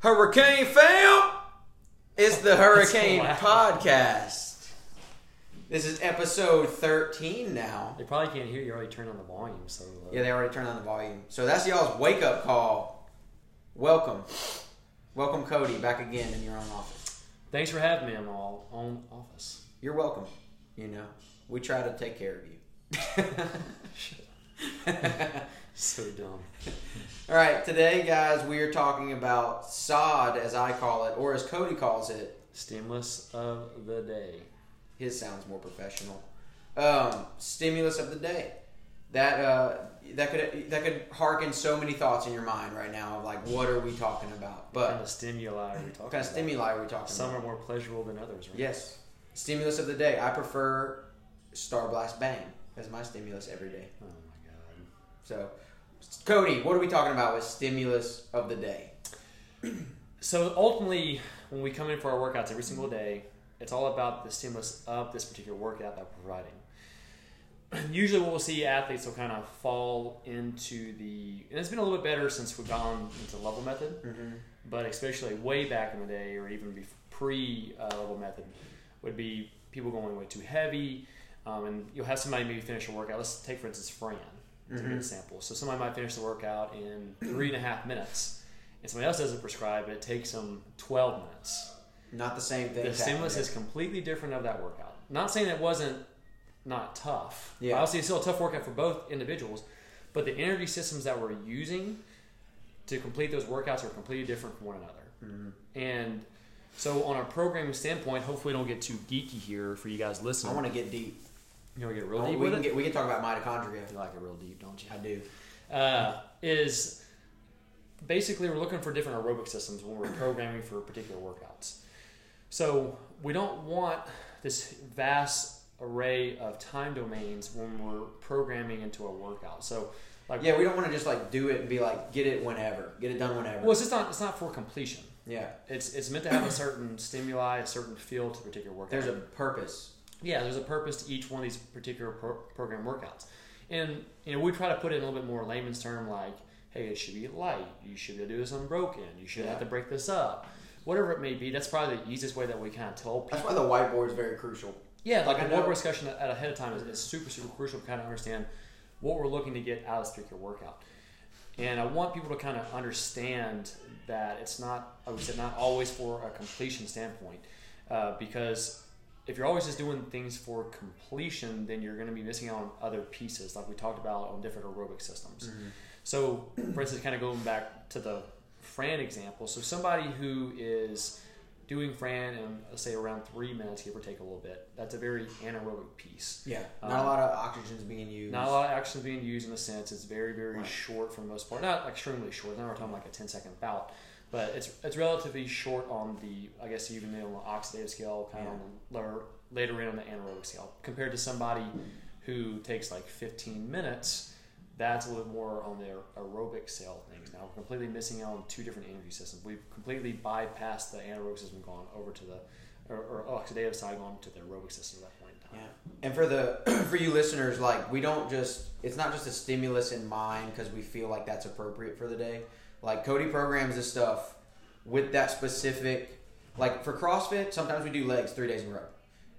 Hurricane fam! It's the Hurricane. Podcast. This is episode 13 now. They probably can't hear you. Already turned on the volume, so uh, Yeah, they already turned on the volume. So that's y'all's wake up call. Welcome. Welcome, Cody, back again in your own office. Thanks for having me in my own office. You're welcome. You know, we try to take care of you. So dumb. All right, today, guys, we are talking about SOD, as I call it, or as Cody calls it. Stimulus of the day. His sounds more professional. Um, stimulus of the day. That uh, that could that could harken so many thoughts in your mind right now of like, what are we talking about? What kind But of stimuli are we talking what kind of about? stimuli are we talking Some about? are more pleasurable than others, right? Yes, stimulus of the day. I prefer Star Blast Bang as my stimulus every day. Oh. So, Cody, what are we talking about with stimulus of the day? So ultimately, when we come in for our workouts every single day, it's all about the stimulus of this particular workout that we're providing. Usually, what we'll see athletes will kind of fall into the, and it's been a little bit better since we've gone into level method, Mm-hmm. but especially way back in the day, or even pre uh, level method, would be people going way too heavy, um, and you'll have somebody maybe finish a workout. Let's take for instance Fran as a Mhm. good example. So somebody might finish the workout in three and a half minutes, and somebody else doesn't prescribe it. It takes them twelve minutes. Not the same thing. The stimulus is completely different of that workout. Not saying it wasn't not tough. Yeah. Obviously, it's still a tough workout for both individuals, but the energy systems that we're using to complete those workouts are completely different from one another. Mhm. And so, on a programming standpoint, hopefully, we don't get too geeky here for you guys listening. I want to get deep. You want to get real we deep can with it? get we can talk about mitochondria. If you like it real deep, don't you? I do. uh, is basically we're looking for different aerobic systems when we're programming for particular workouts. So we don't want this vast array of time domains when we're programming into a workout. So like Yeah, we don't want to just like do it and be like get it whenever, get it done whenever. well, it's just not it's not for completion. yeah, It's it's meant to have a certain stimuli, a certain feel to a particular workout. there's a purpose. Yeah, there's a purpose to each one of these particular pro- program workouts. And, you know, we try to put it in a little bit more layman's term like, hey, it should be light. You should be able to do this unbroken. You should Yeah. have to break this up. Whatever it may be, that's probably the easiest way that we kind of tell people. That's why the whiteboard is very crucial. Yeah, like Like a board know- discussion at ahead of time is, is super, super crucial to kind of understand what we're looking to get out of this particular workout. And I want people to kind of understand that it's not, I would say, not always for a completion standpoint. Uh, because if you're always just doing things for completion, then you're going to be missing out on other pieces, like we talked about on different aerobic systems. So, for instance, kind of going back to the Fran example, so somebody who is doing Fran in, let's say, around three minutes, give or take a little bit, that's a very anaerobic piece. Yeah, not Um, a lot of oxygen's being used. Not a lot of action being used in a sense. It's very, very Right. short for the most part. Not extremely short. Now we're talking like a 10 second bout, but it's it's relatively short on the, I guess even on the oxidative scale, kind of on the lower, later in on the anaerobic scale, compared to somebody who takes like 15 minutes. That's a little more on their aerobic scale things. Now we're completely missing out on two different energy systems. We've completely bypassed the anaerobic system, gone over to the or, or oxidative side, gone to the aerobic system that point in time. Yeah, and for the for you listeners, like we don't just it's not just a stimulus in mind because we feel like that's appropriate for the day. Like Cody programs this stuff with that specific. Like for CrossFit, sometimes we do legs three days in a row.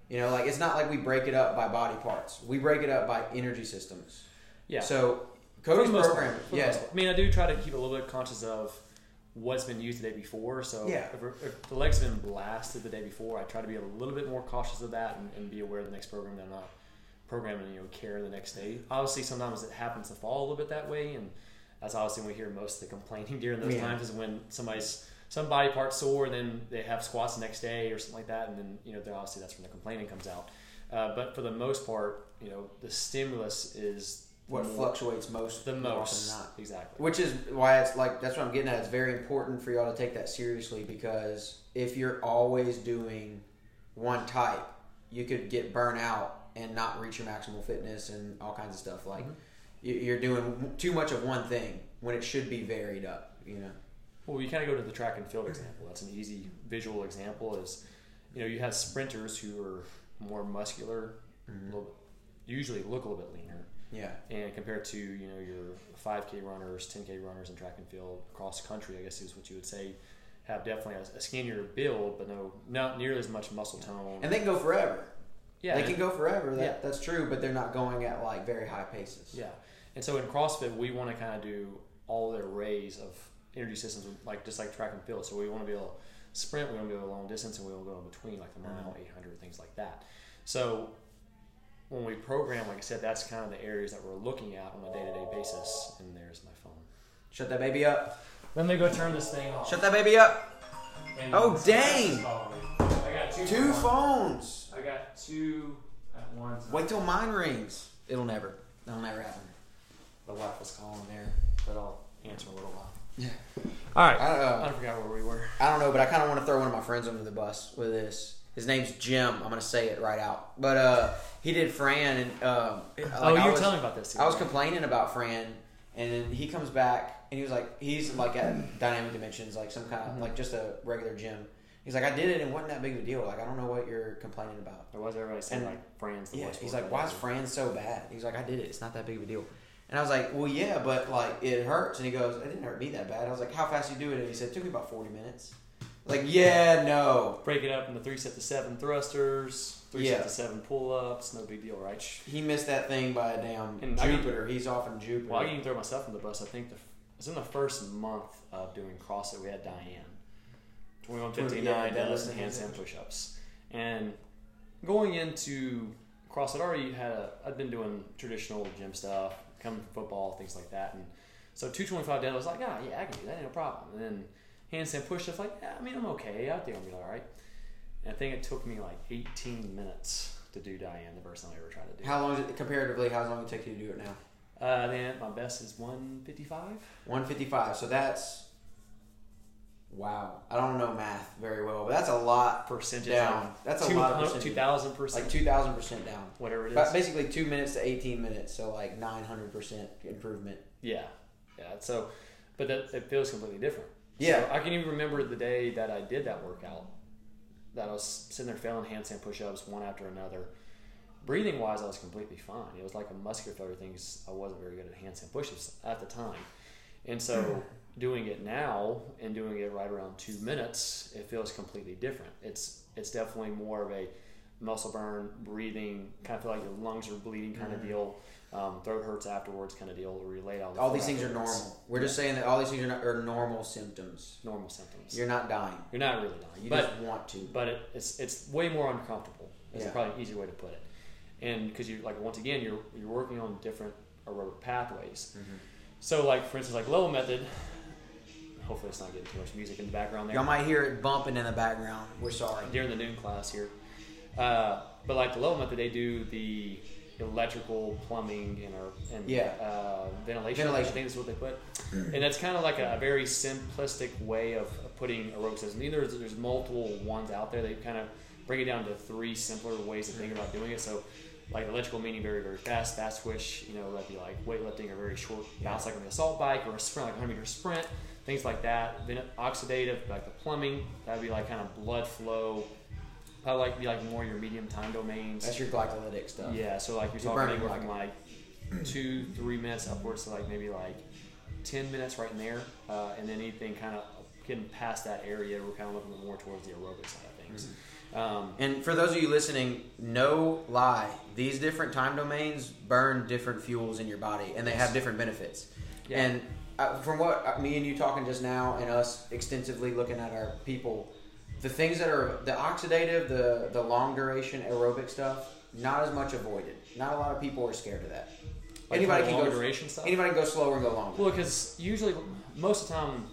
You know, like it's not like we break it up by body parts. We break it up by energy systems. Yeah. So Cody's program, yes. yeah. I mean, I do try to keep a little bit conscious of what's been used the day before. So Yeah. if, if the legs have been blasted the day before, I try to be a little bit more cautious of that and, and be aware of the next program that I'm not programming, you know, care the next day. Obviously, sometimes it happens to fall a little bit that way, and that's obviously when we hear most of the complaining during those Yeah. times is when somebody's some body part sore and then they have squats the next day or something like that, and then you know, they're obviously that's when the complaining comes out. Uh, but for the most part, you know, the stimulus is what more- fluctuates most the most often than not. exactly. Which is why it's like that's what I'm getting at. It's very important for y'all to take that seriously because if you're always doing one type, you could get burnt out and not reach your maximal fitness and all kinds of stuff. Like Mhm. you- you're doing too much of one thing when it should be varied up. You know. Well, you kind of go to the track and field example. That's an easy visual example. Is you know you have sprinters who are more muscular, a little, usually look a little bit leaner, Yeah. and compared to you know your 5K runners, 10K runners in track and field, cross country, I guess is what you would say, have definitely a, a skinnier build, but no, not nearly as much muscle tone. And they can go forever. yeah, they and- can go forever. That, Yeah. That's true, but they're not going at like very high paces. Yeah, and so in CrossFit, we want to kind of do all the arrays of energy systems, like just like track and field. So we want to be able to sprint, we want to be able to long distance, and we want to go in between, like the mile, Mhm. 800, things like that. So when we program, like I said, that's kind of the areas that we're looking at on a day-to-day basis. And there's my phone. Shut that baby up. Let me go turn this thing off. Shut that baby up. And Oh, dang. is calling me. I got two. Two phones. phones. I got two at once. Wait till mine rings. It'll never. That'll never happen. The wife was calling there, but I'll answer in a little while. Yeah. All right. I, uh, I forgot where we were. I don't know, but I kind of want to throw one of my friends under the bus with this. His name's Jim. I'm gonna say it right out. But uh, he did Fran, and um, like, oh, I you were was- telling me about this. I was complaining about Fran, and then he comes back, and he was like, he's like at Dynamic Dimensions, like some kind of Mhm. like just a regular gym. He's like, I did it, and wasn't that big of a deal. Like, I don't know what you're complaining about. Or was everybody saying And- like Fran's? The Yeah, worst he's like, why is? Fran so bad? He's like, I did it. It's not that big of a deal. And I was like, well, yeah, but like it hurts. And he goes, it didn't hurt me that bad. I was like, how fast you do it? And he said, it took me about 40 minutes. Like, yeah, no. break it up into three sets of seven thrusters, three Yeah. sets of seven pull ups. No big deal, right? He missed that thing by a damn And I can- Jupiter. He's off in Jupiter. Well, I can even throw myself in the bus. I think the, it was in the first month of doing CrossFit. We had Diane, twenty one fifty nine deadlifts deadlifts and and handstand push ups, and going into CrossFit, already had a. I'd been doing traditional gym stuff, coming from football, things like that, and so two twenty five deadlift. I was like, ah, yeah, I can do that, ain't no problem. And then handstand push ups, like, yeah, I mean, I'm okay. I think I'll be all right. And I think it took me like eighteen minutes to do Diane the first time I ever tried to do. How long is it comparatively? How long it take you to do it now? Uh, then my best is one fifty five. 155. So that's wow. I don't know math very well, but that's a lot percentage down. That's a lot of two thousand percent, Like 2,000 percent down. whatever it is. But basically two minutes to 18 minutes, so like 900 percent improvement. yeah, yeah. So, but that it feels completely different. Yeah. So I can even remember the day that I did that workout. That I was sitting there failing handstand push-ups one after another. Breathing wise, I was completely fine. It was like a muscular failure thing. I wasn't very good at handstand push-ups at the time, and so doing it now and doing it right around two minutes, it feels completely different. It's it's definitely more of a muscle burn, breathing, kind of feel like your lungs are bleeding kind of Mhm. deal. Um, throat hurts afterwards, kind of deal. Where you lay out. All these things are normal. We're just saying that all these things are, not, are normal symptoms. normal symptoms. You're not dying. You're not really dying, You but just want to. but it, it's it's way more uncomfortable. Is Yeah. probably an easier way to put it. And because you like once again you're you're working on different aerobic pathways. Mhm. So like for instance like low method. Hopefully it's not getting too much music in the background there. Y'all might hear it bumping in the background. We're sorry. during the noon class here. Uh, but like the low method, they do the electrical, plumbing, and, or, and Yeah. uh, ventilation. Ventilation. I think that's what they put. And that's kind of like a, a very simplistic way of, of putting aerobic system. Either there's, there's multiple ones out there. They kind of bring it down to three simpler ways to think about doing it. So like electrical meaning very, very fast, fast switch, you know, that'd be like weightlifting or very short bounce like on the assault bike or a sprint, like a 100 meter sprint, things like that. Then oxidative, like the plumbing, that'd be like kind of blood flow. I like be like more your medium time domains. That's your glycolytic stuff. Yeah, so like you're You're talking anywhere from like two, three minutes upwards to like maybe like ten minutes right in there, uh, and then anything kind of getting past that area, we're kind of looking more towards the aerobic side of things. Mm-hmm. Um, And for those of you listening, no lie. These different time domains burn different fuels in your body, and they have different benefits. Yeah. And uh, from what uh, me and you talking just now, and us extensively looking at our people, the things that are the oxidative, the the long duration aerobic stuff, not as much avoided. Not a lot of people are scared of that. like anybody can go. duration stuff. Anybody can go slower and go longer. Well, because usually most of the time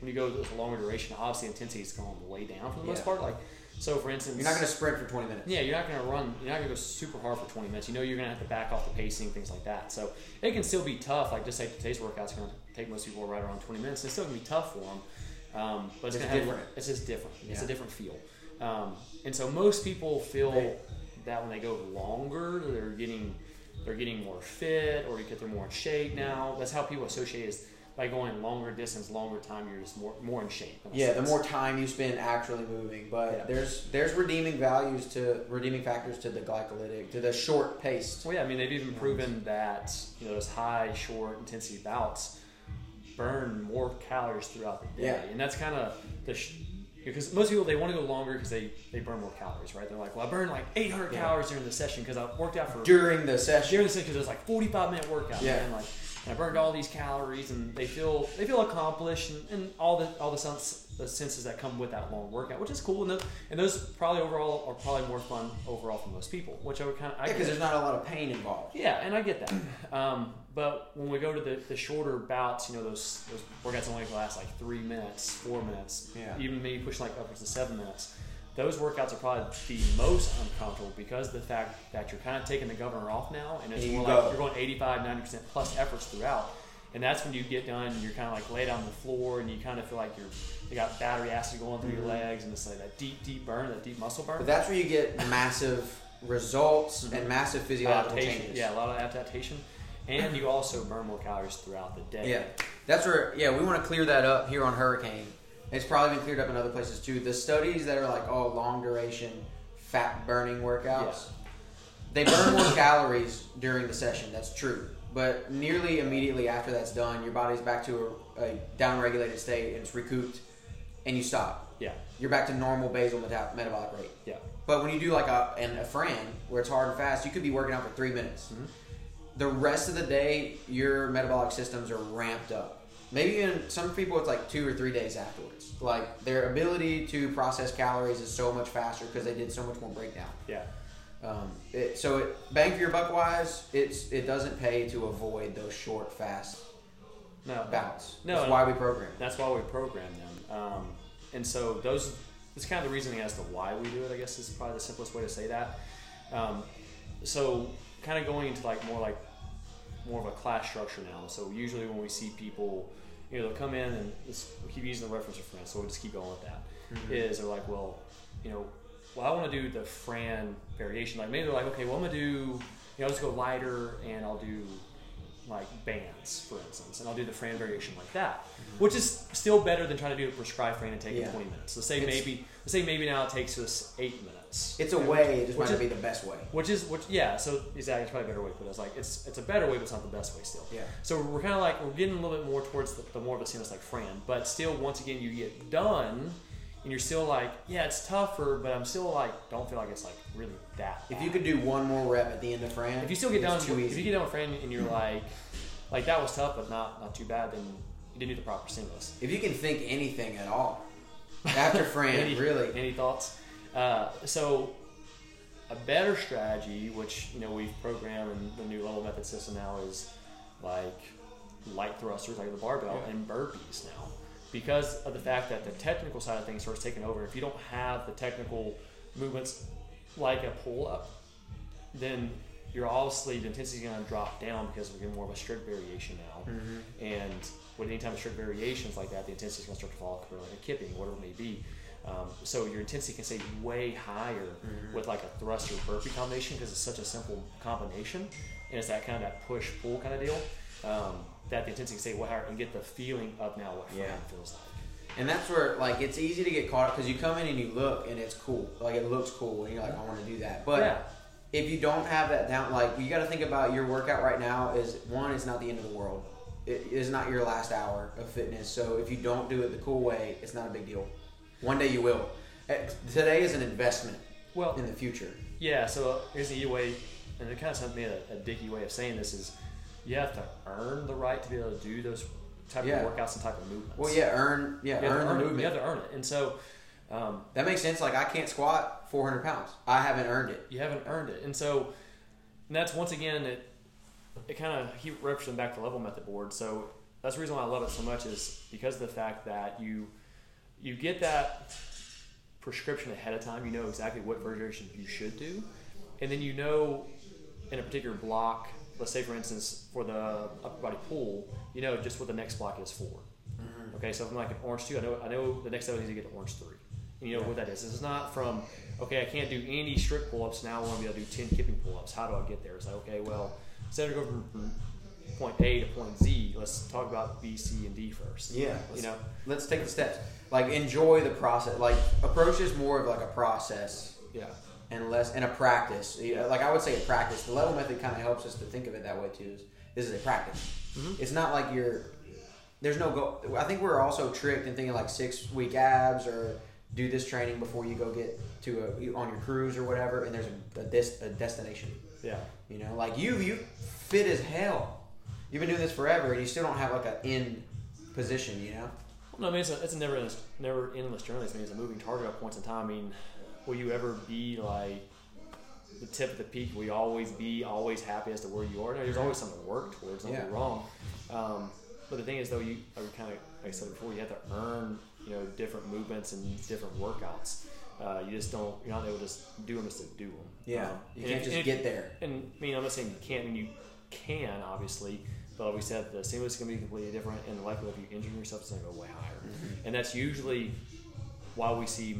when you go with a longer duration, obviously intensity is going way down for the most Yeah. part. Like so, for instance, You're not going to sprint for 20 minutes. Yeah, you're not going to run. You're not going to go super hard for 20 minutes. You know you're going to have to back off the pacing, things like that. So it can still be tough. Like just like today's workout's going to take most people right around 20 minutes. It's still going to be tough for them. Um, but it's, It's to have it's just different. It's a different feel. Um, and so most people feel They- that when they go longer, they're getting they're getting more fit or because they're more in shape now. That's how people associate is by going longer distance, longer time. You're just more more in shape. in Yeah, the more time you spend actually moving, but Yeah. there's there's redeeming values to redeeming factors to the glycolytic to the short paced. Well, yeah, I mean they've even proven that you know those high, short intensity bouts burn more calories throughout the day, Yeah. and that's kind of the. Sh- because most people they want to go longer because they, they burn more calories, right? They're like, well, I burned like 800 Yeah. calories during the session because I worked out for during the session. during the session because it was like 45 minute workout, Yeah. man. Like, and I burned all these calories, and they feel they feel accomplished, and, and all the all the sense the senses that come with that long workout, which is cool, and those, and those probably overall are probably more fun overall for most people, which I would kind of I Yeah, because get. there's not a lot of pain involved. Yeah, and I get that. Um, but when we go to the, the shorter bouts, you know, those, those workouts only last like three minutes, four minutes, Yeah. even maybe pushing like upwards to seven minutes. Those workouts are probably the most uncomfortable because of the fact that you're kind of taking the governor off now, and it's And you more go. like you're going 85, 90% plus efforts throughout. And that's when you get done, you're kind of like laid on the floor, and you kind of feel like you're you got battery acid going through your legs, and it's like that deep, deep burn, that deep muscle burn. But that's where you get massive results Mhm. and massive physiological adaptation. changes. Yeah, a lot of adaptation. And you also burn more calories throughout the day. Yeah, that's where. Yeah, we want to clear that up here on Hurricane. It's probably been cleared up in other places too. The studies that are like, oh, long duration fat burning workouts, they burn more calories during the session. That's true. But nearly immediately after that's done, your body's back to a, a down-regulated state and it's recouped, and you stop. Yeah. You're back to normal basal meta- metabolic rate. Yeah. But when you do like a and a Fran where it's hard and fast, you could be working out for three minutes. Mhm. The rest of the day, your metabolic systems are ramped up. Maybe even some people it's like two or three days afterwards. Like their ability to process calories is so much faster because they did so much more breakdown. Yeah. Um, it, so it, bang for your buck wise, it's it doesn't pay to avoid those short, fast No. bouts. No, that's no. why we program. That's why we program them. Um, and so those that's kind of the reasoning as to why we do it. I guess is probably the simplest way to say that. Um, so kind of going into like more like more of a class structure now. So usually when we see people, you know, they'll come in and this, we keep using the reference of Fran, so we'll just keep going with that. Mm-hmm. Is they're like, well, you know, well I want to do the Fran variation. Like maybe they're like, okay, well I'm gonna do, you know, I'll just go lighter and I'll do like bands, for instance, and I'll do the Fran variation like that, mm-hmm. which is still better than trying to do a prescribed Fran and taking Yeah. 20 minutes. So say It's- maybe, let's say maybe now it takes us eight minutes. It's a way. It just Which might is- not be the best way. Which is which yeah, so exactly it's probably a better way put. It's like it's it's a better way, but it's not the best way still. Yeah. So we're kind of like we're getting a little bit more towards the, the more of a seamless like Fran, but still once again you get done and you're still like yeah it's tougher, but I'm still like don't feel like it's like really that. If you could do one more rep at the end of Fran, if you still get down too if you get done with Fran and you're like like that was tough but not not too bad, then you didn't do the proper seamless. If you can think anything at all after Fran, any, really, Any thoughts? Uh, so, a better strategy, which you know we've programmed in the new level method system now, is like light thrusters, like the barbell, Yeah. and burpees now, because of the fact that the technical side of things starts taking over. If you don't have the technical movements like a pull up, then you're obviously the intensity is going to drop down because we're getting more of a strict variation now. And with any time of strict variations like that, the intensity is going to start to fall, or like a kipping, whatever it may be. Um, so your intensity can stay way higher with like a thruster burpee combination because it's such a simple combination, and it's that kind of that push pull kind of deal. Um, that the intensity can stay way higher and get the feeling of now what Yeah. Feels like. and that's where like it's easy to get caught up because you come in and you look and it's cool, like it looks cool, and you're like, I want to do that. But yeah, if you don't have that down, like you got to think about your workout right now. Is one, it's not the end of the world. It is not your last hour of fitness. So if you don't do it the cool way, it's not a big deal. One day you will. Eh, Today is an investment well, in the future. Yeah, so here's the way, and it kind of sounds to me a, a dicky way of saying this is you have to earn the right to be able to do those type Yeah. of workouts and type of movements. Well, yeah, earn, yeah, you have, earn to the earn it. movement. You have to earn it, and so um, That makes sense. Like I can't squat 400 pounds. I haven't earned it. you haven't earned it, and so and that's once again it. It kind of he referencing back to level method board. So that's the reason why I love it so much is because of the fact that you you get that prescription ahead of time. You know exactly what variation you should do, and then you know in a particular block. Let's say, for instance, for the upper body pull, you know just what the next block is for. Mm-hmm. Okay, so if I'm like an orange two, I know I know the next level is to get to orange three. And you know what that is. This is not from okay, I can't do any strict pull ups now. I want to be able to do ten kipping pull ups. How do I get there? It's like okay, well, instead of going from point A to point Z, let's talk about B, C, and D first. Yeah. you know, Let's take the steps. Like enjoy the process. Like approach is more of like a process yeah, and less and a practice. You know, Like I would say a practice. The level method kind of helps us to think of it that way too. Is this is a practice. Mhm. It's not like you're there's no go. I think we're also tricked in thinking like six week abs or do this training before you go get to a on your cruise or whatever, and there's a, a, des- a destination. Yeah. You know, like you, you fit as hell. You've been doing this forever, and you still don't have like an end position. You know. No, I mean it's a, it's a never endless, never endless journey. I mean it's a moving target at points in time. I mean, will you ever be like the tip of the peak? Will you always be always happy as to where you are? No, there's always something to work towards. Don't Yeah. wrong. Um, but the thing is, though, you like kind of like I said before, you have to earn you know different movements and different workouts. Uh, you just don't. You're not able to just do them just to do them. Yeah. Um, you can't just get there. and I mean, I'm not saying you can't. I mean, you can obviously, but like we said, the stimulus is going to be completely different, and the likelihood of you injuring yourself is going to go way higher. Mm-hmm. And that's usually why we see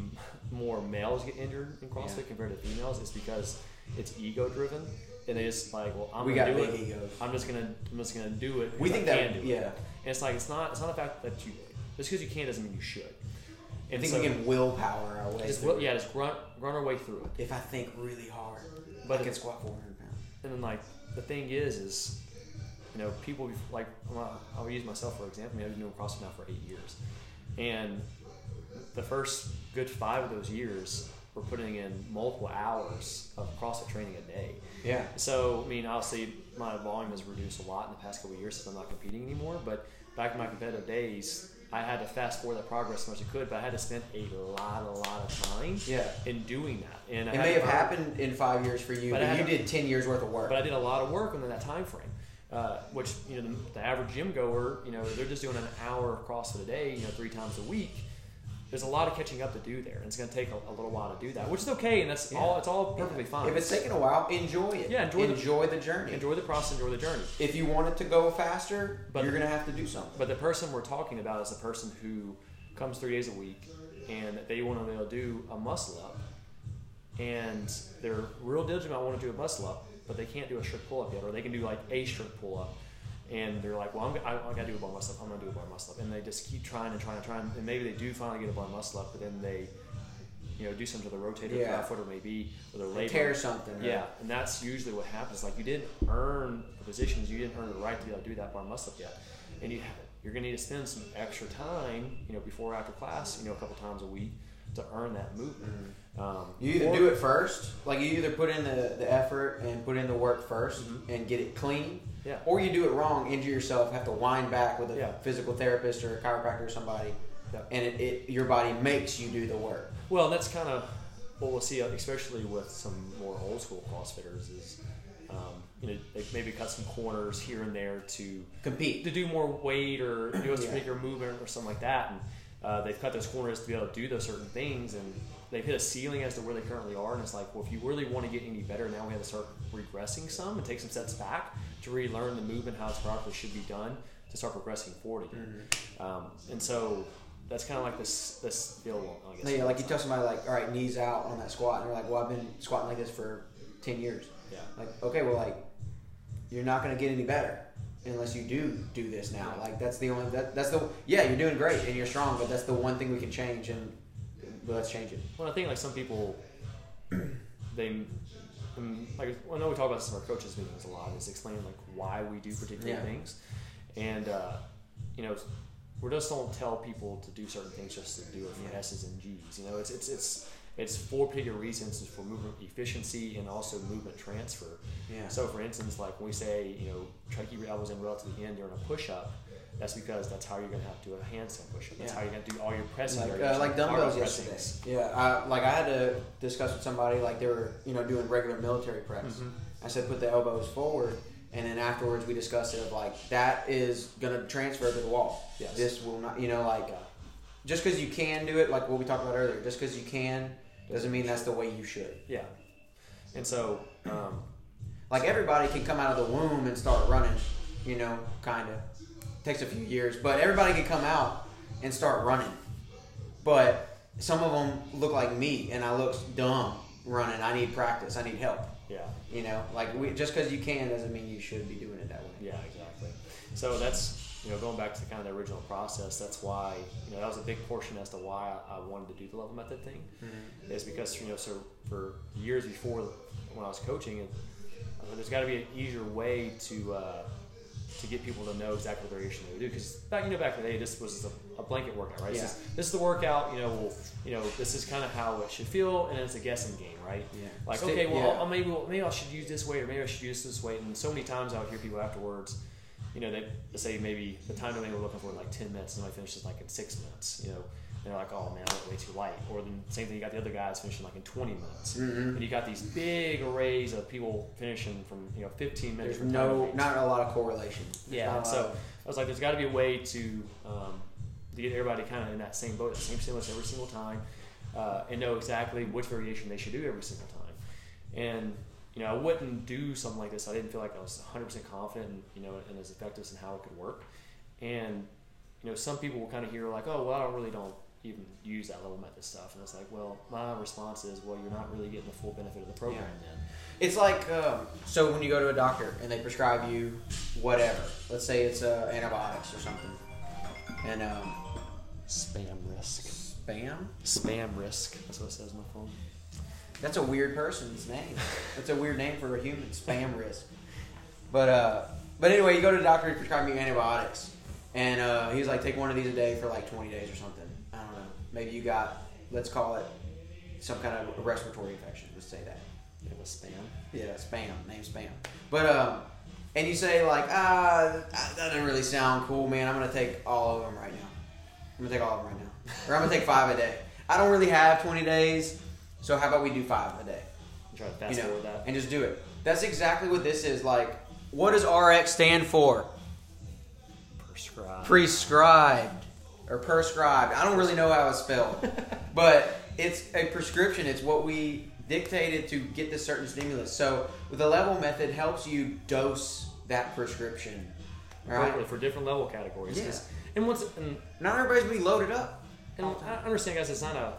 more males get injured in CrossFit Yeah. compared to females. Is because it's ego driven, and they just like, well, I'm we gonna do it. egos. I'm just gonna, I'm just gonna do it. We think I that can do it. yeah. And it's like it's not, it's not the fact that you just because you can doesn't mean you should. I And think so we can willpower our way. just through will, yeah, just run, run our way through it. If I think really hard, But I can squat 400 pounds. And then like the thing is, is you know people like I'll use myself for example. I mean, I've been doing CrossFit now for eight years, and the first good five of those years we're putting in multiple hours of CrossFit training a day. Yeah. So I mean, obviously my volume has reduced a lot in the past couple of years since I'm not competing anymore. But back in my competitive days, I had to fast forward that progress as much as I could, but I had to spend a lot, a lot of time Yeah. in doing that. And It may have happened in five years for you, But but, you did 10 years worth of work. But I did a lot of work within that time frame, uh, which you know the, the average gym goer, you know, they're just doing an hour of CrossFit a day, you know, three times a week. There's a lot of catching up to do there, and it's going to take a, a little while to do that, which is okay, and that's Yeah. all. It's all perfectly fine. If it's taking a while, enjoy it. Yeah, enjoy the- the, journey. enjoy the process, enjoy the journey. If you want it to go faster, But- you're gonna have to do something. But the person we're talking about is the person who comes three days a week, and they want to be able to do a muscle up, and they're real diligent about wanting to do a muscle up, but they can't do a strict pull up yet, or they can do like a strict pull up, and they're like, well, I'm, I, I got to do a bar muscle up. I'm gonna do a bar muscle up, and they just keep trying and trying and trying, and maybe they do finally get a bar muscle up, but then they, you know, do something to the rotator Yeah. cuff, whatever it may be, or they're laboring. Tear something. or- Yeah, and that's usually what happens. Like you didn't earn the positions, you didn't earn the right to be able to do that bar muscle up yet, and you you're gonna need to spend some extra time, you know, before or after class, you know, a couple times a week to earn that movement. Um, You either or- do it first, like you either put in the, the effort and put in the work 1st Mhm. and get it clean, Yeah. or you do it wrong, injure yourself, have to wind back with a Yeah. physical therapist or a chiropractor or somebody, Yeah. and it, it your body makes you do the work. Well, that's kind of what we'll see, especially with some more old school CrossFitters, is um, you know they maybe cut some corners here and there to Compete. to do more weight or do a Yeah. particular movement or something like that. And uh, they've cut those corners to be able to do those certain things, and they've hit a ceiling as to where they currently are. And it's like, well, if you really want to get any better, now we have to start regressing some and take some steps back to relearn the movement, how it's properly should be done to start progressing forward again. Um, and so that's kind of like this this feel. I guess. Yeah, like you tell somebody like, all right, knees out on that squat, and they're like, well, I've been squatting like this for ten years. Yeah. Like, okay, well, like, you're not gonna get any better unless you do do this now. Like, that's the only that, that's the yeah, you're doing great and you're strong, but that's the one thing we can change, and let's change it. Well, I think like some people, they, um, like I know we talk about this in our coaches meetings a lot. Is explaining like why we do particular Yeah. things, and uh, you know, we just don't tell people to do certain things just to do it for Yeah. S's and G's. You know, it's it's it's it's for particular reasons. It's for movement efficiency and also movement transfer. Yeah. So, for instance, like when we say, you know, try to keep your elbows in relatively end during a push up, that's because that's how you're going to have to do a handstand push up. That's Yeah. how you're going to do all your pressing. like, uh, like dumbbells yesterday. pressings. Yeah, I, like I had to discuss with somebody like they were, you know, doing regular military press. Mhm. I said put the elbows forward, and then afterwards we discussed it of like that is gonna transfer to the wall. Yes. This will not, you know, like just because you can do it, like what we talked about earlier, just because you can doesn't mean that's the way you should. Yeah. And so, um, Like everybody can come out of the womb and start running, you know, kind of. Takes a few years, but everybody can come out and start running. But some of them look like me, and I look dumb running. I need practice. I need help. yeah, You know, like we, just because you can doesn't mean you should be doing it that way. yeah, exactly. So that's you know going back to the kind of the original process. That's why you know that was a big portion as to why I, I wanted to do the level method thing. Is because you know so for years before when I was coaching, and I thought there's got to be an easier way to uh, to get people to know exactly what variation they would do. Because back you know back in the day, this was a, a blanket workout, right? Yeah. This, is, this is the workout. You know, well, you know, this is kind of how it should feel, and it's a guessing game, right? Yeah. Like, okay, well, yeah. oh, maybe well, maybe I should use this weight, or maybe I should use this weight. And so many times I would hear people afterwards, you know, they say maybe the time domain we're looking for is like ten minutes, and somebody finishes like in six minutes. You know, they're like, oh man, I went way too light. Or the same thing, you got the other guys finishing like in twenty minutes, Mhm. and you got these big arrays of people finishing from you know fifteen minutes. There's no, not a lot of correlation. Yeah, and lot so of- I was like, there's got to be a way to um, to get everybody kind of in that same boat, the same stimulus every single time, uh, and know exactly which variation they should do every single time. And you know, I wouldn't do something like this. I didn't feel like I was 100% confident, in, you know, and as effective in how it could work. And you know, some people will kind of hear like, oh, well, I don't really don't even use that level of method stuff, and it's like, well, my response is, well, you're not really getting the full benefit of the program then. It's like um, so when you go to a doctor and they prescribe you whatever. Let's say it's uh, antibiotics or something, and um, Spam risk. spam. Spam risk. That's what it says on my phone. That's a weird person's name. That's a weird name for a human. Spam risk. But uh, but anyway, you go to the doctor, he prescribed you antibiotics, and uh, he was like, take one of these a day for like 20 days or something. I don't know. Maybe you got, let's call it some kind of respiratory infection. Let's say that. It was spam. Yeah, spam. Name spam. But um, and you say like, ah, that doesn't really sound cool, man. I'm gonna take all of them right now. I'm gonna take all of them right now, or I'm gonna take five a day. I don't really have 20 days, so how about we do five a day? Try to fast you know, forward that. and just do it. That's exactly what this is. Like, what does RX stand for? Prescribe. Prescribed or prescribed. I don't really know how it's spelled, but it's a prescription. It's what we dictated to get this certain stimulus. So, with the level method, helps you dose that prescription. Right. for different level categories. 'cause- And once and, Not everybody's gonna be loaded up. and I understand, guys, it's not a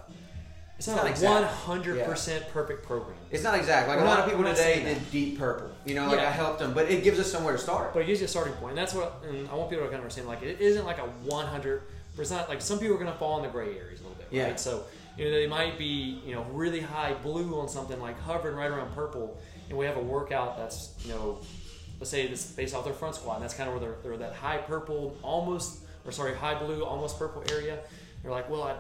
it's not, not a exact. one hundred percent perfect program. It's not exact. Like We're a lot not- of people today did deep purple. You know, like Yeah. I helped them, but it gives us somewhere to start. But it gives you a starting point, and that's what. And I want people to kind of understand, like it isn't like a one hundred. It's not like some people are going to fall in the gray areas a little bit, Yeah. right? So you know they might be you know really high blue on something like hovering right around purple, and we have a workout that's you know let's say it's based off their front squat, and that's kind of where they're, they're that high purple, almost or sorry high blue, almost purple area. They're like, well, I, I,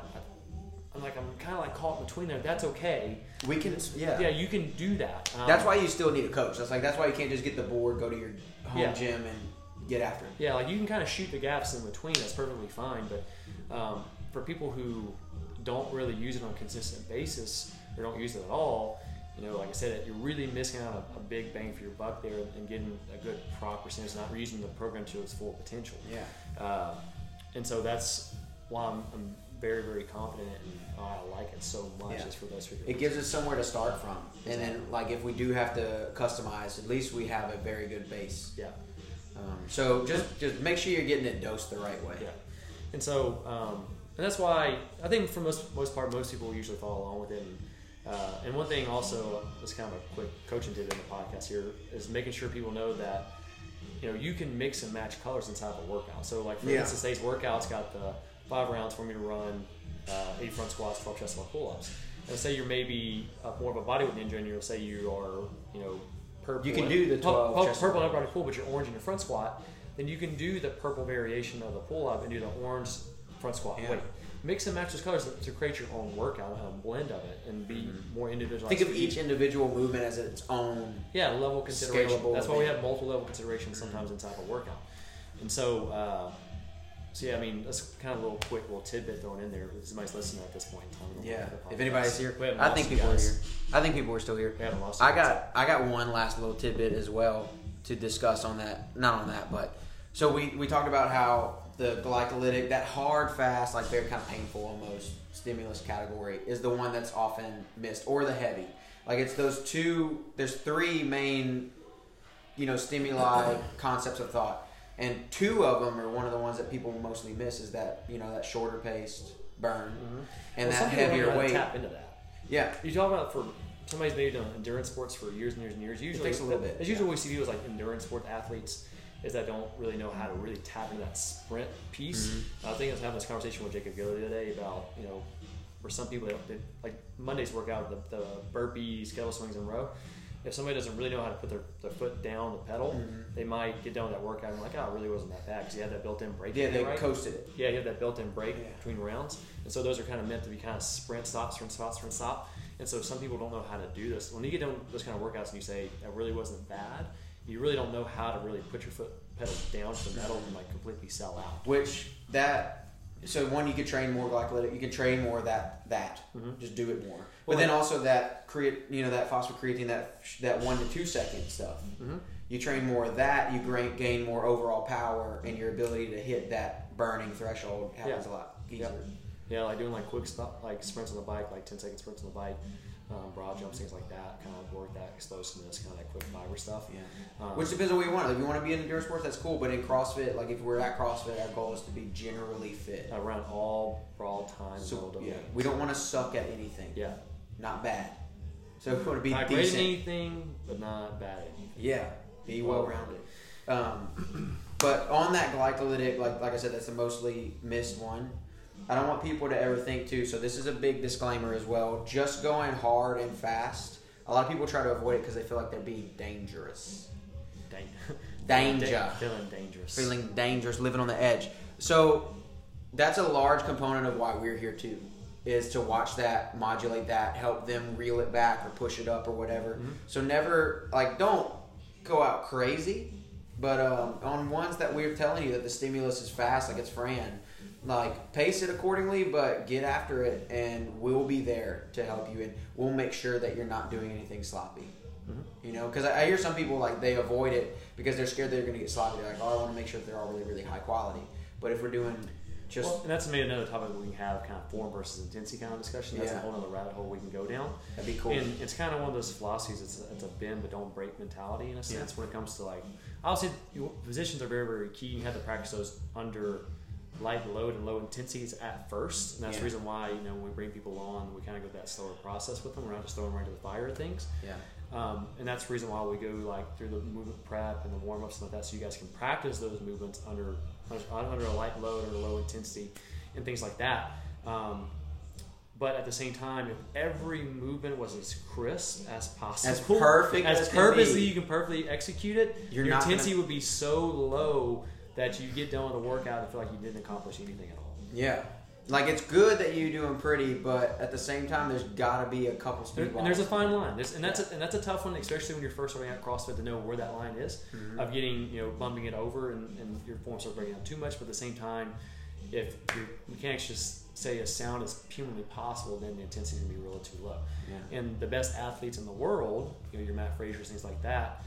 I'm like I'm kind of like caught in between there. That's okay. we can, yeah. Yeah, you can do that. Um, That's why you still need a coach. That's like that's why you can't just get the board, go to your home Yeah. gym, and get after it. Yeah, like you can kind of shoot the gaps in between. That's perfectly fine. But um, for people who don't really use it on a consistent basis or don't use it at all, you know, like I said, you're really missing out a, a big bang for your buck there and getting a good prop percentage, not using the program to its full potential. Yeah. Uh, and so that's why I'm, I'm very, very confident and why I like it so much Yeah. is for those It gives us somewhere to start from, and then like if we do have to customize, at least we have a very good base. Yeah. Um, so just just make sure you're getting it dosed the right way. Yeah, and so um, and that's why I think for most most part most people usually follow along with it. And, uh, and one thing also, this kind of a quick coaching tip in the podcast here is making sure people know that you know you can mix and match colors inside of a workout. So like for Yeah. instance, today's workout's got the five rounds for me to run, uh, eight front squats, twelve chest and pull ups. And say you're maybe uh, more of a bodyweight ninja, and you'll say you are you know purple. You can and- do the pu- 12 pu- chest purple and and body pull, but you're orange in your front squat. Then you can do the purple variation of the pull up and do the orange front squat Yeah. weight. Mix and match those colors to create your own workout, a blend of it, and be more individualized. Think of each individual movement as its own. yeah level consideration. That's why we have multiple level considerations sometimes inside of a workout. And so, uh, so yeah, I mean that's kind of a little quick little tidbit thrown in there. Somebody's listening at this point in time. Yeah. If anybody's here, I think people are here. I think people are still here. We haven't lost. I guys. got I got one last little tidbit as well to discuss on that. Not on that, but so we we talked about how the glycolytic, that hard, fast, like very kind of painful almost stimulus category is the one that's often missed, or the heavy. Like it's those two. There's three main, you know, stimuli concepts of thought, and two of them are one of the ones that people mostly miss. Is that you know that shorter paced burn Mhm. and Well, that heavier know how to weight. Tap into that. Yeah, You talk about for somebody's maybe done endurance sports for years and years and years. Usually, takes a little bit, It's usually what we see with like endurance sports athletes is that they don't really know how to really tap into that sprint piece. Mm-hmm. I think I was having this conversation with Jacob Gilly today about you know for some people they, they, like Monday's workout the, the burpees, kettle swings and row. If somebody doesn't really know how to put their, their foot down the pedal, Mhm. they might get done with that workout and be like, oh, it really wasn't that bad because you had that built-in brake. Yeah, they right? coasted it. Yeah, you have that built-in brake Yeah. between rounds, and so those are kind of meant to be kind of sprint, stop, sprint, stop, sprint, stop. And so some people don't know how to do this. When you get done with those kind of workouts and you say that really wasn't bad, you really don't know how to really put your foot pedal down to the metal and like completely sell out. Which that so one you could train more glycolytic. You can train more of that that. Mhm. Just do it more. But Well, then also that create you know that phosphocreatine that that one to two second stuff. Mm-hmm. You train more of that. You gain gain more overall power, and your ability to hit that burning threshold happens a lot easier. Yeah, like doing like quick stop, like sprints on the bike, like 10 second sprints on the bike, um, broad jumps, things like that. Kind of work that explosiveness, kind of that quick fiber stuff. Yeah. Um, Which depends on what you want. If you want to be in endurance sports, that's cool. But in CrossFit, like if we're at CrossFit, our goal is to be generally fit. around all broad time So yeah, we don't want to suck at anything. Yeah. Not bad. So we want to be Not great at decent. anything, but not bad at anything. Yeah, be well rounded. Um, but on that glycolytic, like like I said, that's the mostly missed one. I don't want people to ever think too. So this is a big disclaimer as well. Just going hard and fast. A lot of people try to avoid it because they feel like they're being dangerous. Dang. Danger. Da- feeling dangerous. feeling dangerous, living on the edge. So that's a large component of why we're here too, is to watch that, modulate that, help them reel it back or push it up or whatever. Mhm. So never like don't go out crazy, but um, on ones that we're telling you that the stimulus is fast, like it's Fran, like pace it accordingly, but get after it, and we'll be there to help you, and we'll make sure that you're not doing anything sloppy. Mhm. You know, because I, I hear some people like they avoid it because they're scared they're going to get sloppy. They're like, oh, I want to make sure that they're all really, really high quality. But if we're doing just well, and that's maybe another topic we can have, kind of form versus intensity kind of discussion. That's Yeah. a whole other rabbit hole we can go down. that'd be cool. And it's kind of one of those philosophies. It's a, it's a bend but don't break mentality in a sense when it comes to like. Obviously, positions are very very key. You have to practice those under light load and low intensities at first, and that's Yeah. the reason why you know when we bring people on, we kind of go that slower process with them. We're not just throwing them right into the fire of things. yeah, Um, and that's the reason why we go like through the movement prep and the warm ups and like that, so you guys can practice those movements under under, under a light load or low intensity and things like that. Um, but at the same time, if every movement was as crisp as possible, As perfect as, as be. you can perfectly execute it, You're your not gonna- intensity would be so low that you get done with a workout and feel like you didn't accomplish anything at all. yeah. Like it's good that you're doing pretty, but at the same time, there's got to be a couple There, and there's a fine line. There's, and that's a, and that's a tough one, especially when you're first starting out CrossFit to know where that line is Mhm. of getting you know bumping it over and, and your form starts breaking down too much. But at the same time, if your mechanics just say as sound as humanly possible, then the intensity is gonna be low. Yeah. And the best athletes in the world, you know, your Mat Frasers, things like that,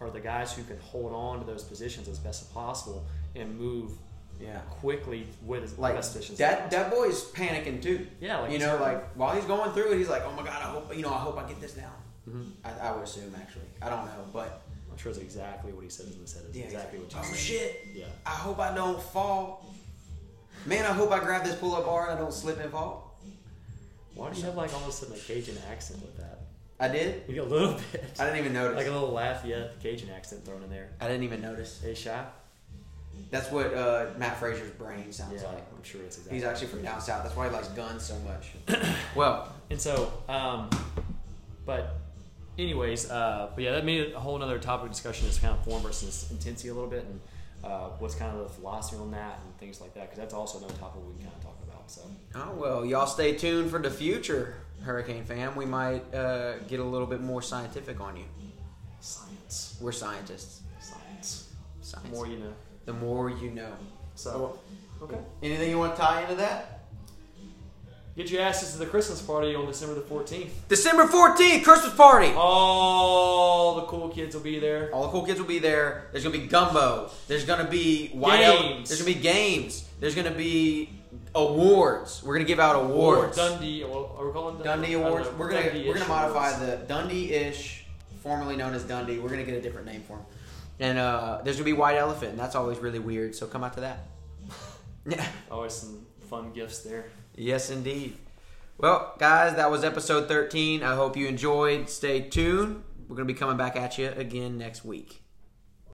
are the guys who can hold on to those positions as best as possible and move Yeah. quickly with as Like that, that boy's panicking too. yeah, like you know, like while he's going through it, he's like, "Oh my god, I hope you know, I hope I get this down." Mhm. I, I would assume actually, I don't know, but I'm sure it's exactly what he says in the set. It's yeah, exactly what you oh said. shit, Yeah. I hope I don't fall. Man, I hope I grab this pull-up bar and I don't slip and fall. Why do you have like all of a sudden a Cajun accent with that? I did. You got a little bit. I didn't even notice. like a little laugh, yeah, Cajun accent thrown in there. I didn't even notice. Hey, shy. That's what uh, Mat Fraser's brain sounds Yeah, like. I'm sure it's exactly. He's actually from down south. That's why he likes guns so much. well, And so, um, but anyways, uh, but yeah, that made a whole other topic of discussion is kind of form versus intensity a little bit, and uh, what's kind of the philosophy on that and things like that, because that's also another topic we can kind of talk about. So, oh well, y'all stay tuned for the future, Hurricane fam. We might uh, get a little bit more scientific on you. science, We're scientists. science. Science. The more you know. the more you know. So, okay. Anything you want to tie into that? Get your asses to the Christmas party on December the 14th. December 14th, Christmas party. All the cool kids will be there. All the cool kids will be there. There's gonna be gumbo. There's gonna be ele- Games. There's gonna be games. There's gonna be awards. We're gonna give out awards. Or Dundee. What are we calling Dundee I don't awards. know. We're gonna Dundee-ish we're gonna modify awards. the Dundee-ish, formerly known as Dundee. We're gonna get a different name for him. And uh, there's gonna be white elephant, and that's always really weird. So come out to that. Yeah. Always some fun gifts there. Yes, indeed. Well, guys, that was episode 13. I hope you enjoyed. Stay tuned. We're going to be coming back at you again next week.